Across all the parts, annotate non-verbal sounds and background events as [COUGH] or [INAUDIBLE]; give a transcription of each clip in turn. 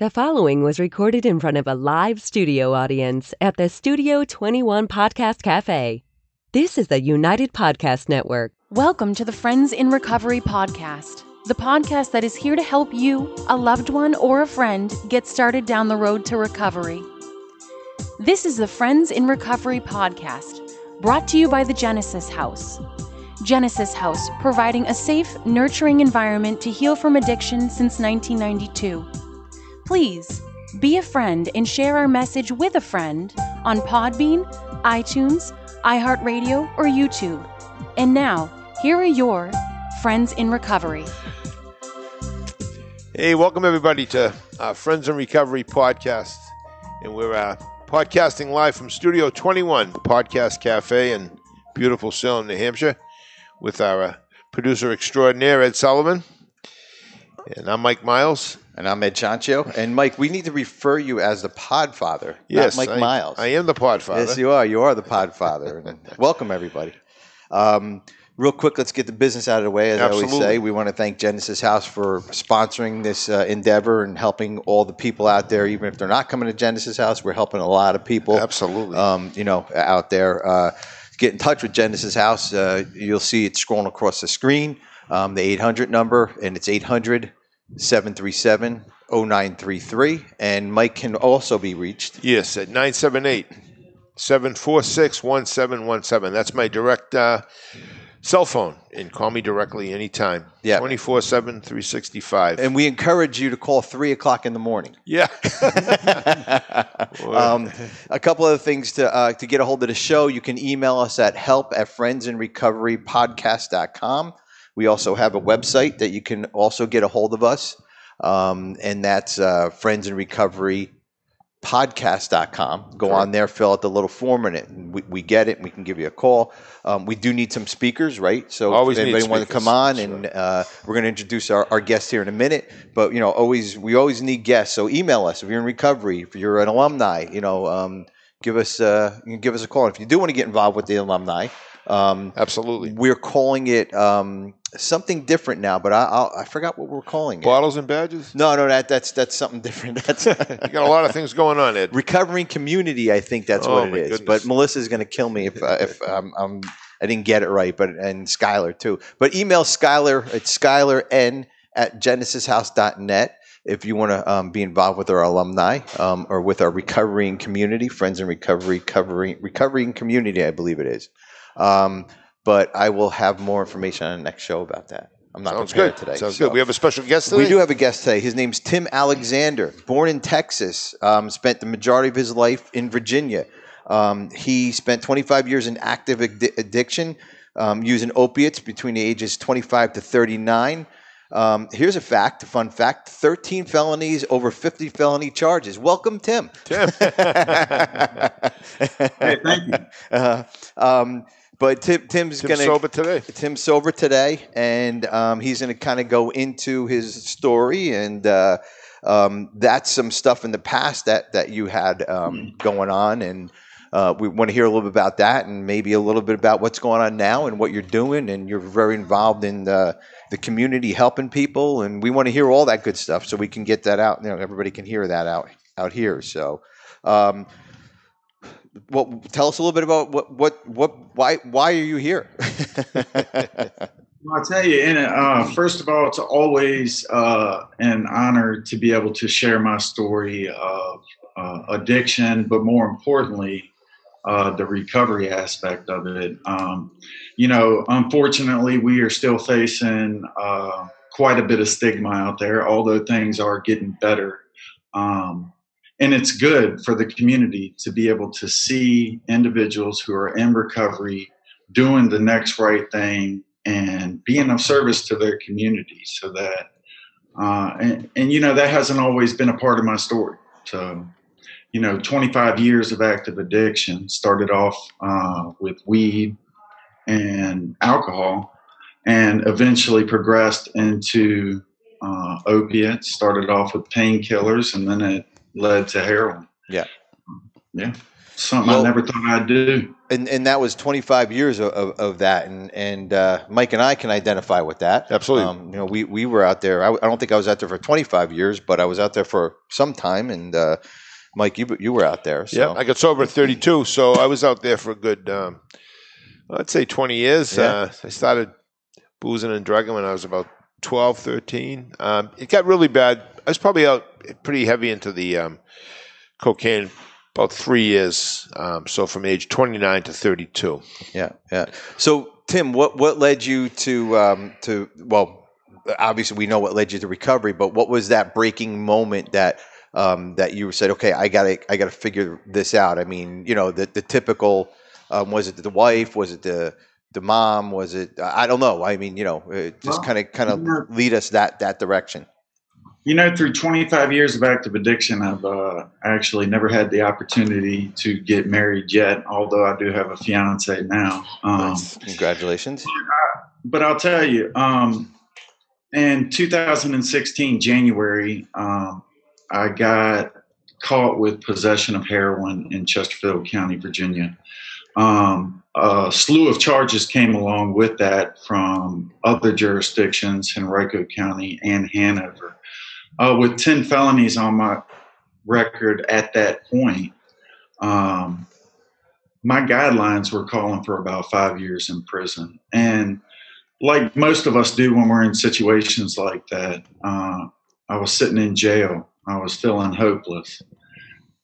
The following was recorded in front of a live studio audience at the Studio 21 Podcast Cafe. This is the United Podcast Network. Welcome to the Friends in Recovery podcast, the podcast that is here to help you, a loved one, or a friend get started down the road to recovery. This is the Friends in Recovery podcast, brought to you by the Genesis House. Genesis House, providing a safe, nurturing environment to heal from addiction since 1992. Please be a friend and share our message with a friend on Podbean, iTunes, iHeartRadio, or YouTube. And now, here are your Friends in Recovery. Hey, welcome everybody to uh, Friends in Recovery podcast. And we're uh, podcasting live from Studio 21, Podcast Cafe in beautiful Salem, New Hampshire, with our uh, producer extraordinaire, Ed Sullivan. And I'm Mike Miles. And I'm Ed Chancho. And Mike, we need to refer you as the Podfather, Yes, not Mike I, Miles. I am the Podfather. Yes, you are. You are the Podfather. And [LAUGHS] Welcome, everybody. Um, real quick, let's get the business out of the way. As I always say, we want to thank Genesis House for sponsoring this uh, endeavor and helping all the people out there. Even if they're not coming to Genesis House, we're helping a lot of people. Absolutely. Um, you know, out there. Uh, get in touch with Genesis House. Uh, you'll see it scrolling across the screen. Um, the 800 number, and it's 800 737 0933. And Mike can also be reached. Yes, at 978 746 1717. That's my direct uh, cell phone. And call me directly anytime. Yeah. 24 7, 365. And we encourage you to call 3 o'clock in the morning. yeah. [LAUGHS] Um, a couple of things to uh, to get a hold of the show. You can email us at help at friendsinrecoverypodcast.com. We also have a website that you can also get a hold of us, um, and that's uh, friendsinrecoverypodcast.com. Go on there, fill out the little form in it. and We, we get it, and we can give you a call. Um, we do need some speakers, right? So Always if anybody want to come on, That's and uh, we're going to introduce our, our guest here in a minute. But you know, always we always need guests. So email us if you're in recovery, if you're an alumni. You know, um, give us uh, you can give us a call. If you do want to get involved with the alumni, um, Absolutely. we're calling it um, something different now. But I, I'll, I forgot what we're calling it. Bottles and badges? No, no, that that's that's something different. [LAUGHS] That's [LAUGHS] You got a lot of things going on, Ed. recovering community. I think that's Oh, what it is. goodness. But Melissa's going to kill me if uh, if um, um, I didn't get it right. But and Skylar too. But email Skylar. at Skylar N at genesishouse.net if you want to um, be involved with our alumni um, or with our recovering community, friends in recovery, recovery, recovering community. I believe it is. Um, but I will have more information on the next show about that. I'm not Sounds prepared good. today. Sounds so- good. We have a special guest today. we do have a guest today. His name's Tim Alexander, born in Texas, um, spent the majority of his life in Virginia. Um, he spent 25 years in active addi- addiction, um, using opiates between the ages 25 to 39. Um, here's a fact, a fun fact 13 felonies, over 50 felony charges. Welcome, Tim. Tim. [LAUGHS] [LAUGHS] Hey, thank you. Uh, um, but Tim, Tim's Tim going to. sober today. Tim's sober today, and um, he's going to kind of go into his story, and uh, um, that's some stuff in the past that that you had um, going on, and uh, we want to hear a little bit about that, and maybe a little bit about what's going on now and what you're doing, and you're very involved in the, the community, helping people, and we want to hear all that good stuff, so we can get that out. You know, everybody can hear that out out here. So. Um, well, tell us a little bit about what, what, what, why, why are you here? I'll tell you, and uh, first of all, it's always uh, an honor to be able to share my story of uh, addiction, but more importantly, uh, the recovery aspect of it. Um, you know, unfortunately, we are still facing uh, quite a bit of stigma out there, although things are getting better. Um, and it's good for the community to be able to see individuals who are in recovery doing the next right thing and being of service to their community so that uh, and, and you know that hasn't always been a part of my story. So you know 25 years of active addiction started off uh, with weed and alcohol and eventually progressed into uh, opiates started off with painkillers and then it led to heroin Yeah. yeah something Well- I never thought I'd do. And and that was 25 years of, of, of that, and and uh, Mike and I can identify with that. Absolutely. Um, you know, we we were out there. I, I don't think I was out there for 25 years, but I was out there for some time. And uh, Mike, you you were out there. So. Yeah, I got sober at 32, so I was out there for a good, um, I'd say 20 years. Yeah. Uh, I started boozing and drugging when I was about 12, 13. Um, it got really bad. I was probably out pretty heavy into the um, cocaine about three years. Um, so from age 29 to 32. Yeah, yeah. So, Tim, what what led you to um, to well, obviously we know what led you to recovery, but what was that breaking moment that um, that you said, okay, I got to I got to figure this out. I mean, you know, the the typical um, was it the wife, was it the the mom, was it I don't know. I mean, you know, it just kind of kind of lead us that that direction. You know, through 25 years of active addiction, I've uh, actually never had the opportunity to get married yet, although I do have a fiance now. Um, Congratulations. but I'll tell you, um, in 2016, January, um, I got caught with possession of heroin in Chesterfield County, Virginia. Um, a slew of charges came along with that from other jurisdictions, Henrico County and Hanover. Uh, with 10 felonies on my record at that point, um, my guidelines were calling for about five years in prison. And like most of us do when we're in situations like that, uh, I was sitting in jail. I was feeling hopeless.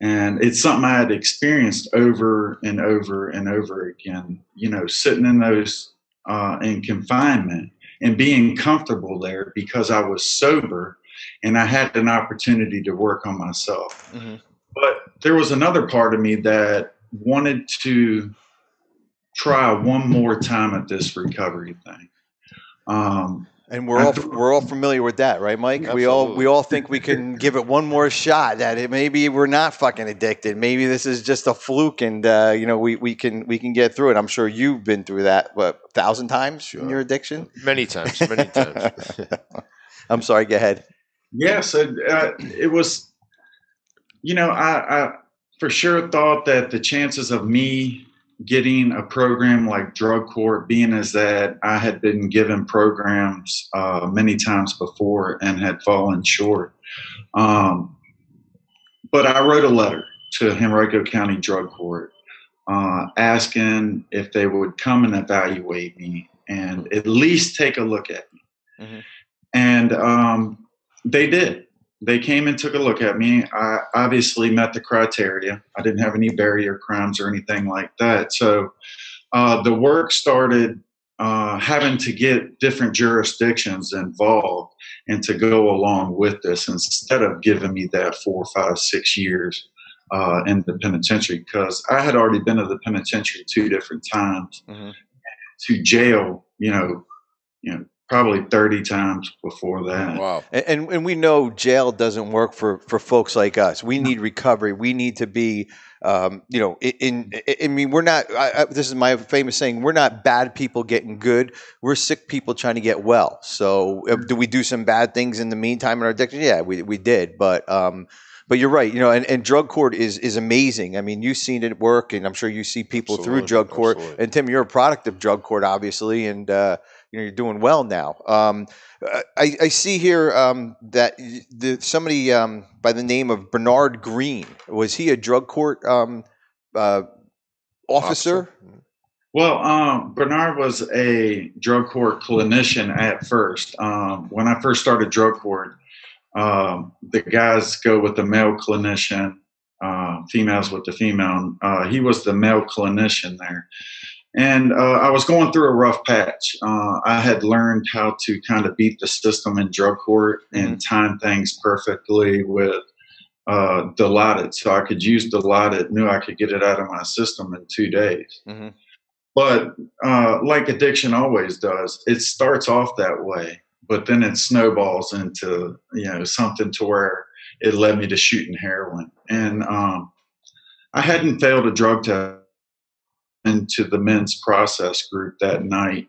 And it's something I had experienced over and over and over again, you know, sitting in those uh, in confinement and being comfortable there because I was sober and I had an opportunity to work on myself. Mhm. But there was another part of me that wanted to try one more time at this recovery thing. Um, And we're all [LAUGHS] we're all familiar with that, right, Mike? We all we all think we can give it one more shot. That it maybe we're not fucking addicted. Maybe this is just a fluke, and uh, you know we, we can we can get through it. I'm sure you've been through that what a thousand times in your addiction. Many times, many [LAUGHS] times. I'm sorry. Go ahead. yeah, so uh, it was, you know, I, I for sure thought that the chances of me getting a program like drug court, being as that I had been given programs uh, many times before and had fallen short. Um, but I wrote a letter to Henrico County Drug Court uh, asking if they would come and evaluate me and at least take a look at me. Mhm. And um, they did. They came and took a look at me. I obviously met the criteria. I didn't have any barrier crimes or anything like that. So uh, the work started uh, having to get different jurisdictions involved and to go along with this instead of giving me that four, five, six years uh, in the penitentiary because I had already been to the penitentiary two different times Mhm. to jail, you know, you know, probably 30 times before that. wow. And, and and we know jail doesn't work for for folks like us. We need recovery. We need to be, um, you know, in. in I mean, we're not. I, I, this is my famous saying: we're not bad people getting good. We're sick people trying to get well. So, uh, do we do some bad things in the meantime in our addiction? Yeah, we we did, but. Um, but you're right, you know, and, and drug court is is amazing. I mean, you've seen it work, and I'm sure you see people through drug court. absolutely. And Tim, you're a product of drug court, obviously, and uh, you know you're doing well now. Um, uh, I, I see here um, that the, somebody um, by the name of Bernard Green was he a drug court um, uh, officer? Well, um, Bernard was a drug court clinician at first. Um, when I first started drug court, the guys go with the male clinician, uh, females with the female. Uh, he was the male clinician there. And uh, I was going through a rough patch. Uh, I had learned how to kind of beat the system in drug court and time things perfectly with uh, Dilaudid. So I could use Dilaudid, knew I could get it out of my system in two days. Mhm. But uh, like addiction always does, it starts off that way, but then it snowballs into you know something to where it led me to shooting heroin. And um, I hadn't failed a drug test into the men's process group that night,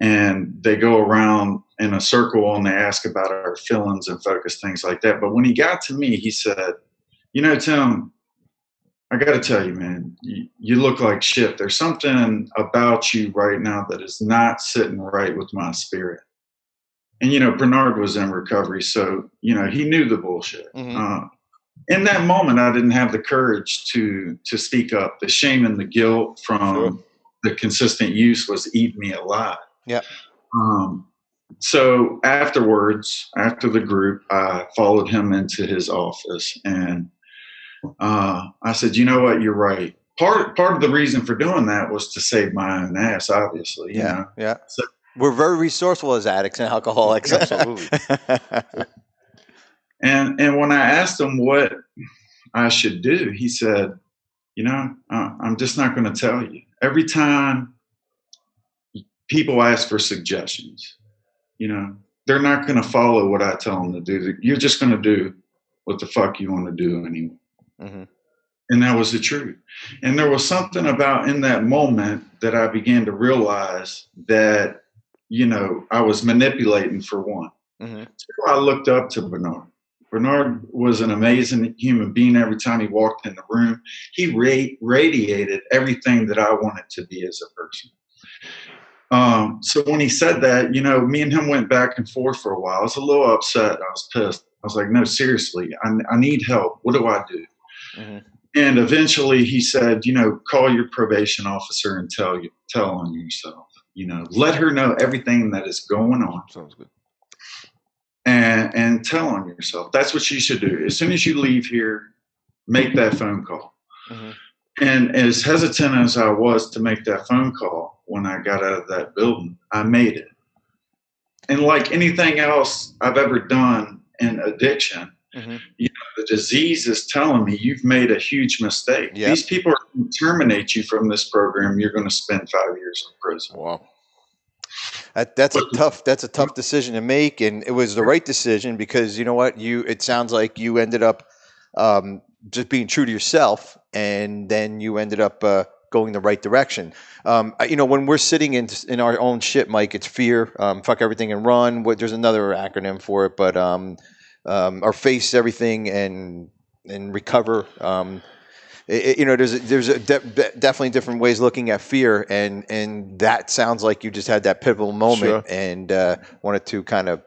and they go around in a circle and they ask about our feelings and focus things like that. But when he got to me, he said, "You know, Tim." I got to tell you, man, you, you look like shit. There's something about you right now that is not sitting right with my spirit. And, you know, Bernard was in recovery, so, you know, he knew the bullshit. Mhm. Uh, in that moment, I didn't have the courage to to speak up. The shame and the guilt from Sure. the consistent use was eating me alive. Yep. Um, so afterwards, after the group, I followed him into his office and uh, I said, "You know what? You're right. Part part of the reason for doing that was to save my own ass, obviously. You Yeah, know? yeah. So- We're very resourceful as addicts and alcoholics. Absolutely. [LAUGHS] And and when I asked him what I should do, he said, "You know, uh, I'm just not going to tell you. Every time people ask for suggestions, you know, they're not going to follow what I tell them to do. You're just going to do what the fuck you want to do anyway." Mhm. And that was the truth. And there was something about in that moment that I began to realize that, you know, I was manipulating for one. Mhm. Two, I looked up to Bernard. Bernard was an amazing human being every time he walked in the room. He ra- radiated everything that I wanted to be as a person. Um, so when he said that, you know, me and him went back and forth for a while. I was a little upset. I was pissed. I was like, no, seriously, I, I need help. What do I do? Mhm. And eventually he said, you know, call your probation officer and tell you tell on yourself. You know, let her know everything that is going on Sounds good. And and tell on yourself. That's what you should do. As soon as you leave here, make that phone call. Mhm. And as hesitant as I was to make that phone call when I got out of that building, I made it. And like anything else I've ever done in addiction, Mhm. the disease is telling me you've made a huge mistake. Yep. These people are going to terminate you from this program. You're going to spend five years in prison. Wow. That, that's a tough. That's a tough decision to make, and it was the right decision because you know what you. It sounds like you ended up um, just being true to yourself, and then you ended up uh, going the right direction. Um, I- you know, when we're sitting in in our own shit, Mike, it's fear. Um, fuck everything and run. What there's another acronym for it, but um, um, or face everything and and recover. It- you know, there's a, there's a de- de- definitely different ways looking at fear, and and that sounds like you just had that pivotal moment Sure. and uh, wanted to kind of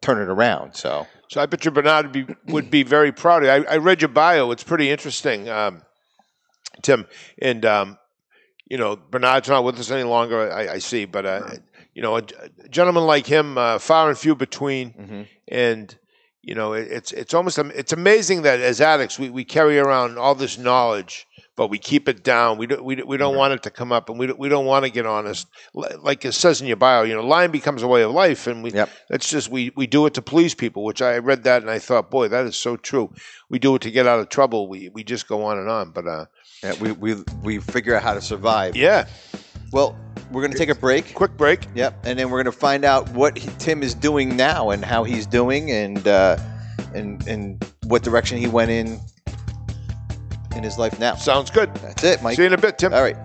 turn it around. So So I bet you Bernard would be, would be very proud. of you. I, I read your bio. It's pretty interesting, um, Tim. And um, you know, Bernard's not with us any longer. I, I see, but uh, you know, a, a gentleman like him, uh, far and few between. mhm. And you know, it, it's it's almost it's amazing that as addicts we, we carry around all this knowledge, but we keep it down. We don't we, we don't want it to come up, and we don't, we don't want to get honest. Like it says in your bio, you know, lying becomes a way of life, and we Yep. that's just we we do it to please people. Which I read that and I thought, boy, that is so true. We do it to get out of trouble. We we just go on and on. But uh, yeah, we, we we figure out how to survive. yeah, Well, we're gonna take a break. quick break. Yep, and then we're gonna find out what he, Tim is doing now and how he's doing, and uh, and and what direction he went in in his life now. Sounds good. That's it, Mike. See you in a bit, Tim. All right.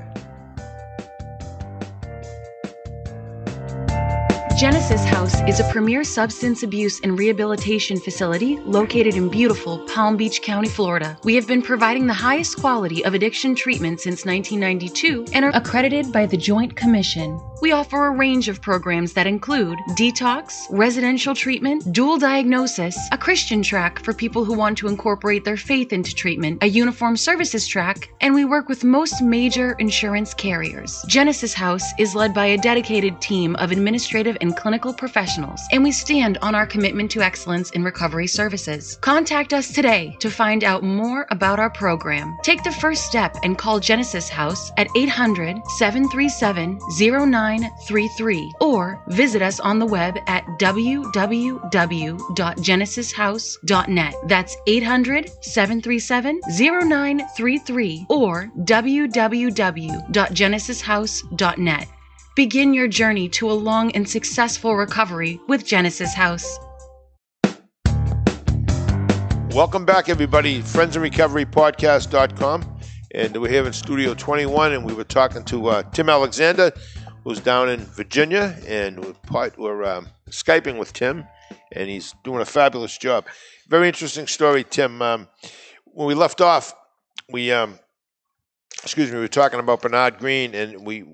Genesis House is a premier substance abuse and rehabilitation facility located in beautiful Palm Beach County, Florida. We have been providing the highest quality of addiction treatment since 1992 and are accredited by the Joint Commission. We offer a range of programs that include detox, residential treatment, dual diagnosis, a Christian track for people who want to incorporate their faith into treatment, a uniform services track, and we work with most major insurance carriers. Genesis House is led by a dedicated team of administrative and clinical professionals, and we stand on our commitment to excellence in recovery services. Contact us today to find out more about our program. Take the first step and call Genesis House at 800 737 0933 or visit us on the web at www.genesishouse.net. That's 800 737 0933 or www.genesishouse.net. Begin your journey to a long and successful recovery with Genesis House. Welcome back, everybody. Friends and Recovery Podcast.com. And we're here in Studio 21, and we were talking to uh, Tim Alexander, who's down in Virginia, and we're, part, we're um, Skyping with Tim, and he's doing a fabulous job. Very interesting story, Tim. Um, when we left off, we um, excuse me, we were talking about Bernard Green, and we.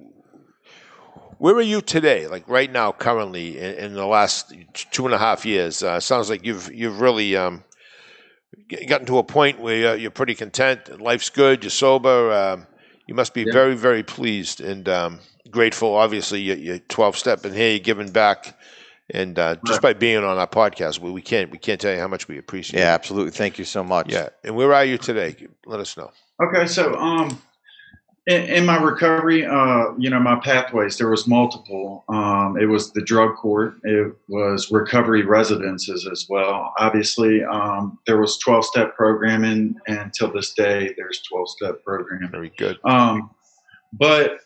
Where are you today? Like right now, currently, in, in the last two and a half years? Uh, sounds like you've you've really um, gotten to a point where you're, you're pretty content. Life's good. You're sober. You must be Yeah. very, very pleased and um, grateful. Obviously, you're, you're 12 step and here. You're giving back, and uh, just by being on our podcast, we, we can't we can't tell you how much we appreciate. Yeah, it. absolutely. Thank you so much. yeah. And where are you today? Let us know. Okay, so um, in, in my recovery, uh, you know, my pathways there was multiple. Um, it was the drug court. It was recovery residences as well. Obviously, um, there was twelve step programming, and till this day, there's twelve step programming. Very good. Um, but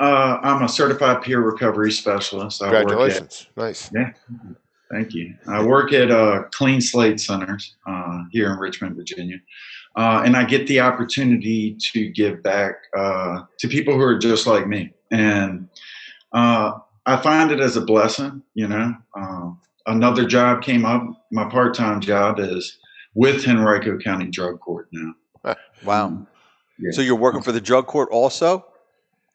uh, I'm a certified peer recovery specialist. I work at- Congratulations. Nice. Thank you. I work at uh, Clean Slate Centers uh, here in Richmond, Virginia. Uh, and I get the opportunity to give back uh, to people who are just like me. And uh, I find it as a blessing, you know. Um, another job came up. My part time job is with Henrico County Drug Court now. [LAUGHS] Wow. Yeah. So you're working for the drug court also?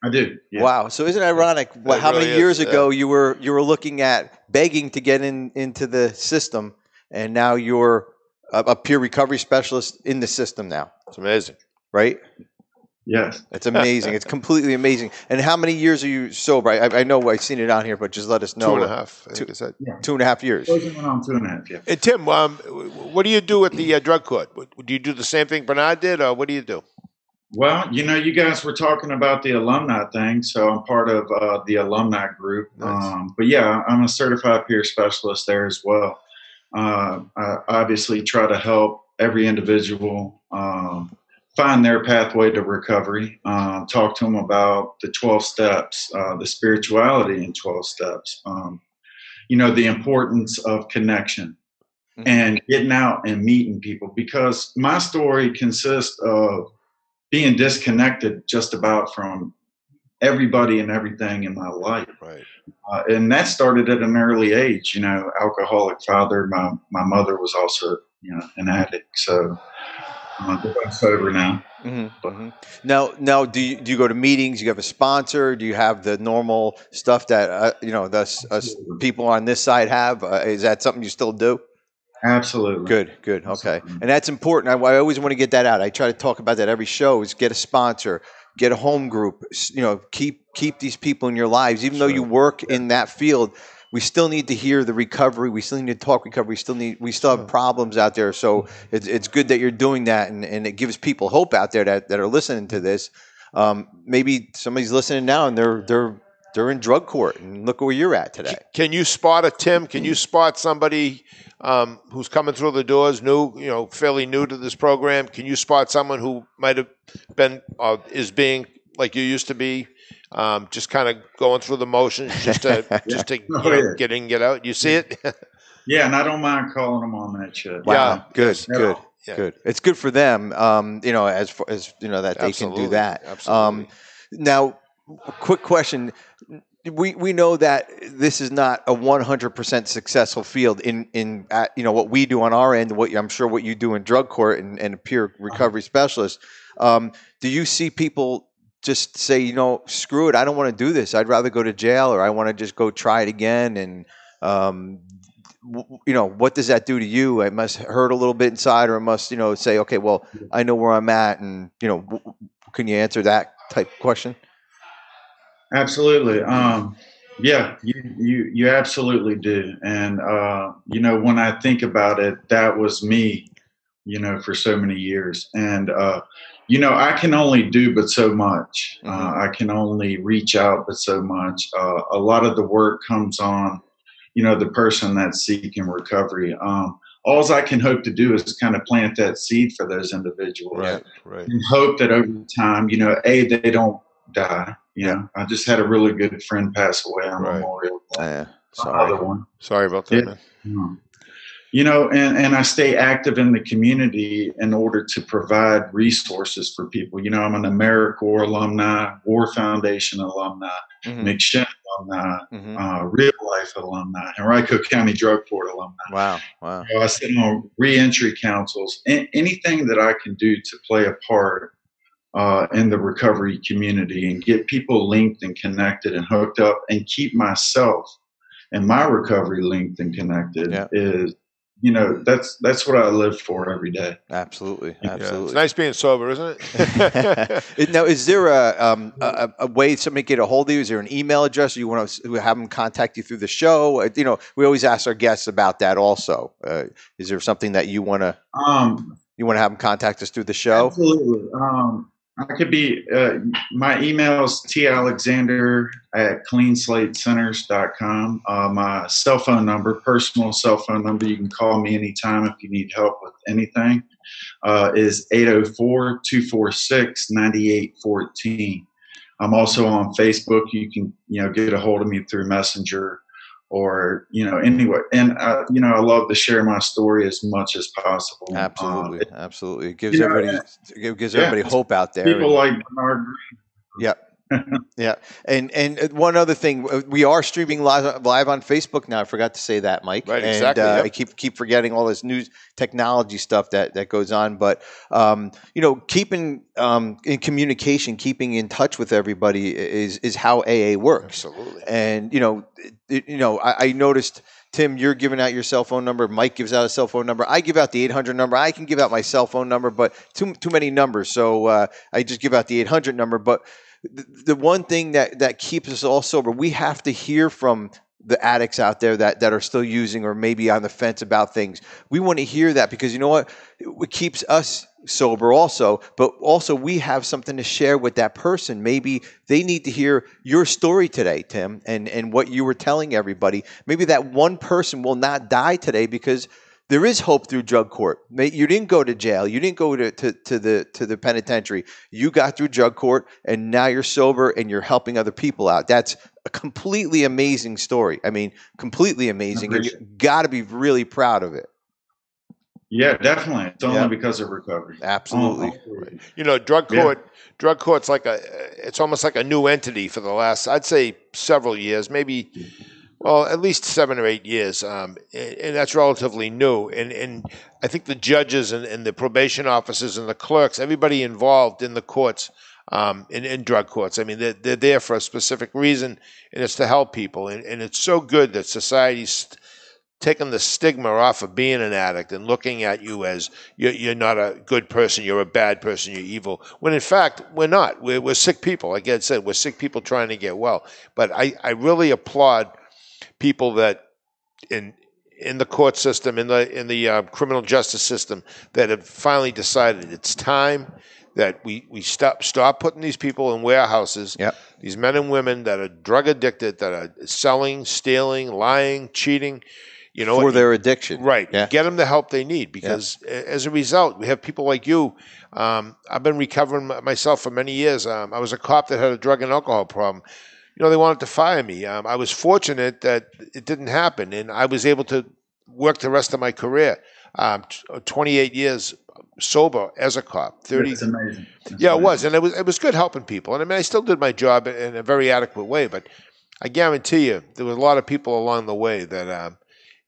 I do. Yeah. Wow. So isn't it ironic? wh- It how really many is, years yeah. ago you were you were looking at begging to get in into the system, and now you're a, a peer recovery specialist in the system now, It's amazing. right? Yes. It's amazing. it's completely amazing. And how many years are you sober? I, I know I've seen it on here, but just let us know. Two and a half. I think Two- I said. Two and a half years. Closing on two and a half. Yeah. Hey, Tim, um, what do you do at the uh, drug court? What- Do you do the same thing Bernard did, or what do you do? Well, you know, you guys were talking about the alumni thing, so I'm part of uh, the alumni group. Nice. Um, but yeah, I'm a certified peer specialist there as well. Uh, I obviously try to help every individual um, find their pathway to recovery. Uh, talk to them about the 12 steps, uh, the spirituality in 12 steps. Um, you know, the importance of connection Mhm. and getting out and meeting people because my story consists of being disconnected just about from everybody and everything in my life. Right. Uh, and that started at an early age, you know, alcoholic father. My, my mother was also, you know, an addict. So uh, I'm sober now. Mhm, mhm. Now, now, do you, do you go to meetings? You have a sponsor? Do you have the normal stuff that uh, you know the us, us people on this side have? Uh, is that something you still do? Absolutely. Good, good, okay, and that's important. I, I always want to get that out. I try to talk about that every show. Is get a sponsor, get a home group. You know, keep keep these people in your lives, even though you work in that field. We still need to hear the recovery. We still need to talk recovery. We still need. We still have problems out there. So it's it's good that you're doing that, and, and it gives people hope out there that, that are listening to this. Um, maybe somebody's listening now, and they're they're they're in drug court, and look where you're at today. Can you spot a Tim? Can you spot somebody um, who's coming through the doors, new, you know, fairly new to this program? Can you spot someone who might have been uh, is being like you used to be, um, just kind of going through the motions, just to [LAUGHS] just to you Oh, know, yeah. get in, get out? You see it? [LAUGHS] Yeah, and I don't mind calling them on that shit. Wow, Yeah, good, yes, good, yeah. good. It's good for them, um, you know, as far as you know that they can do that. absolutely. Um, now, a quick question: we we know that this is not a one hundred percent successful field in in at, you know what we do on our end. What I'm sure what you do in drug court and, and a peer recovery specialist. Um, do you see people? Just say, you know, screw it. I don't want to do this. I'd rather go to jail, or I want to just go try it again. And um, w- you know, what does that do to you? It must hurt a little bit inside, or it must, you know, say, okay, well, I know where I'm at, and you know, can you answer that type of question? Absolutely. Um, yeah, you, you you absolutely do. And uh, you know, when I think about it, that was me, you know, for so many years. And uh, you know, I can only do but so much. Uh, Mhm. I can only reach out but so much. Uh, a lot of the work comes on, you know, the person that's seeking recovery. Um, all I can hope to do is kind of plant that seed for those individuals right, right. and hope that over time, you know, a they don't die. You know, I just had a really good friend pass away on Right. Memorial. Day. Uh, Another sorry. one. Sorry about that, Yeah. Um, you know, and, and I stay active in the community in order to provide resources for people. You know, I'm an AmeriCorps alumni, War Foundation alumni, Mhm. McShin alumni, Mhm. uh, Real Life alumni, Henrico County Drug Court alumni. Wow. Wow. You know, I sit on reentry councils. A- anything that I can do to play a part uh, in the recovery community and get people linked and connected and hooked up and keep myself and my recovery linked and connected Yeah. is, you know, that's that's what I live for every day. Absolutely. Yeah, Absolutely. it's nice being sober, isn't it? [LAUGHS] It- now, is there a, um, a a way somebody get a hold of you? Is there an email address you want to have them contact you through the show? Uh, You know, we always ask our guests about that. Also, uh, is there something that you want to Um, you want to have them contact us through the show? Absolutely. Um, I could be, uh, my email is talexander at cleanslatecenters.com. Uh, my cell phone number, personal cell phone number, you can call me anytime if you need help with anything, uh, is 804 246 9814. I'm also on Facebook. You can, you know, get a hold of me through Messenger or, you know, anyway. And, uh, you know, I love to share my story as much as possible. Um, Absolutely, absolutely. It gives you know, everybody it gives yeah, everybody hope out there. people and- like Bernard Yep. yeah, and and uh, one other thing, uh, we are streaming live live on Facebook now. I forgot to say that, Mike. Right, and, exactly, Uh, yep. I keep keep forgetting all this news technology stuff that that goes on, but um, you know, keeping um, in communication, keeping in touch with everybody is is how AA works. Absolutely. And you know, it, you know, I, I noticed. Tim, you're giving out your cell phone number. Mike gives out a cell phone number. I give out the 800 number. I can give out my cell phone number, but too too many numbers, so uh, I just give out the 800 number. But the, one thing that that keeps us all sober, we have to hear from the addicts out there that that are still using or maybe on the fence about things. We want to hear that because you know what, it keeps us sober also, but also we have something to share with that person. Maybe they need to hear your story today, Tim, and and what you were telling everybody. Maybe that one person will not die today because there is hope through drug court. May- You didn't go to jail. You didn't go to, to, to the to the penitentiary. You got through drug court, and now you're sober and you're helping other people out. That's a completely amazing story. I mean, completely amazing, and you got to be really proud of it. Yeah, definitely. It's only Yeah. because of recovery. Absolutely. Oh, You know, drug Yeah. court, drug court's like a, it's almost like a new entity for the last, I'd say, several years, maybe, mm-hmm. Well, at least seven or eight years, um, and, and that's relatively new. And and I think the judges and, and the probation officers and the clerks, everybody involved in the courts, um, in, in drug courts, I mean, they're, they're there for a specific reason, and it's to help people. And, and it's so good that society's taking the stigma off of being an addict and looking at you as you're, you're not a good person, you're a bad person, you're evil. When in fact, we're not. We're, we're sick people. Like I said, we're sick people trying to get well. But I, I really applaud people that in in the court system, in the in the uh, criminal justice system, that have finally decided it's time that we, we stop stop putting these people in warehouses. Yep. These men and women that are drug addicted, that are selling, stealing, lying, cheating. You know, For their addiction. Right. Yeah. Get them the help they need because a- as a result, we have people like you. Um, I've been recovering myself for many years. Um, I was a cop that had a drug and alcohol problem. You know, they wanted to fire me. Um, I was fortunate that it didn't happen, and I was able to work the rest of my career. Um, t- 28 years sober as a cop. 30, It's amazing. It's yeah, it was, and it was it was good helping people. And I mean, I still did my job in a very adequate way. But I guarantee you, there were a lot of people along the way that um,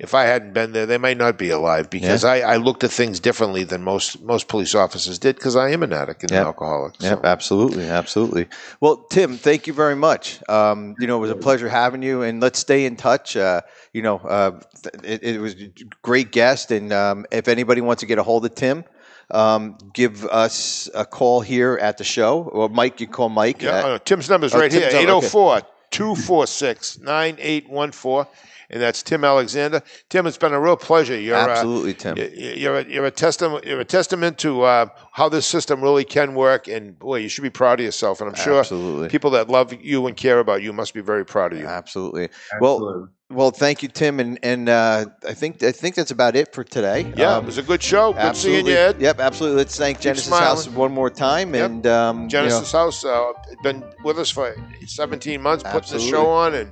if I hadn't been there, they might not be alive because I, I looked at things differently than most most police officers did because I am an addict and Yep. an alcoholic. Yep, so. absolutely, absolutely. Well, Tim, thank you very much. Um, you know, it was a pleasure having you, and let's stay in touch. Uh, you know, uh, it, it was a great guest, and um, if anybody wants to get a hold of Tim, um, give us a call here at the show, or Mike, you call Mike. Yeah, at- uh, Tim's number's Oh, right Tim's here number, okay. 804 246 9814. And that's Tim Alexander. Tim, it's been a real pleasure. You're, uh, absolutely, Tim. Y- y- You're a, you're a testament. You're a testament to uh, how this system really can work, and boy, you should be proud of yourself. And I'm sure Absolutely. people that love you and care about you must be very proud of you. Absolutely. Well, Absolutely. well, thank you, Tim, and and uh, I think I think that's about it for today. Yeah, Um, it was a good show. Good seeing you, Ed. Yep, absolutely. Let's thank Genesis smiling. House one more time, Yep. and um, you know, Genesis House uh, been with us for 17 months, putting the show on, and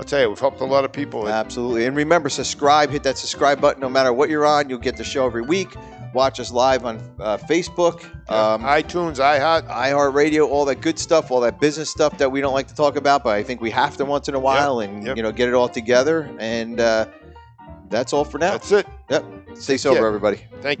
I'll tell you, we've helped a lot of people. Absolutely. And remember, subscribe. Hit that subscribe button no matter what you're on. You'll get the show every week. Watch us live on uh, Facebook, um, iTunes, iHeart. iHeartRadio, all that good stuff, all that business stuff that we don't like to talk about, but I think we have to once in a while and, yep. you know, get it all together. And uh, that's all for now. That's it. Yep. Stay sober, care. everybody. Thank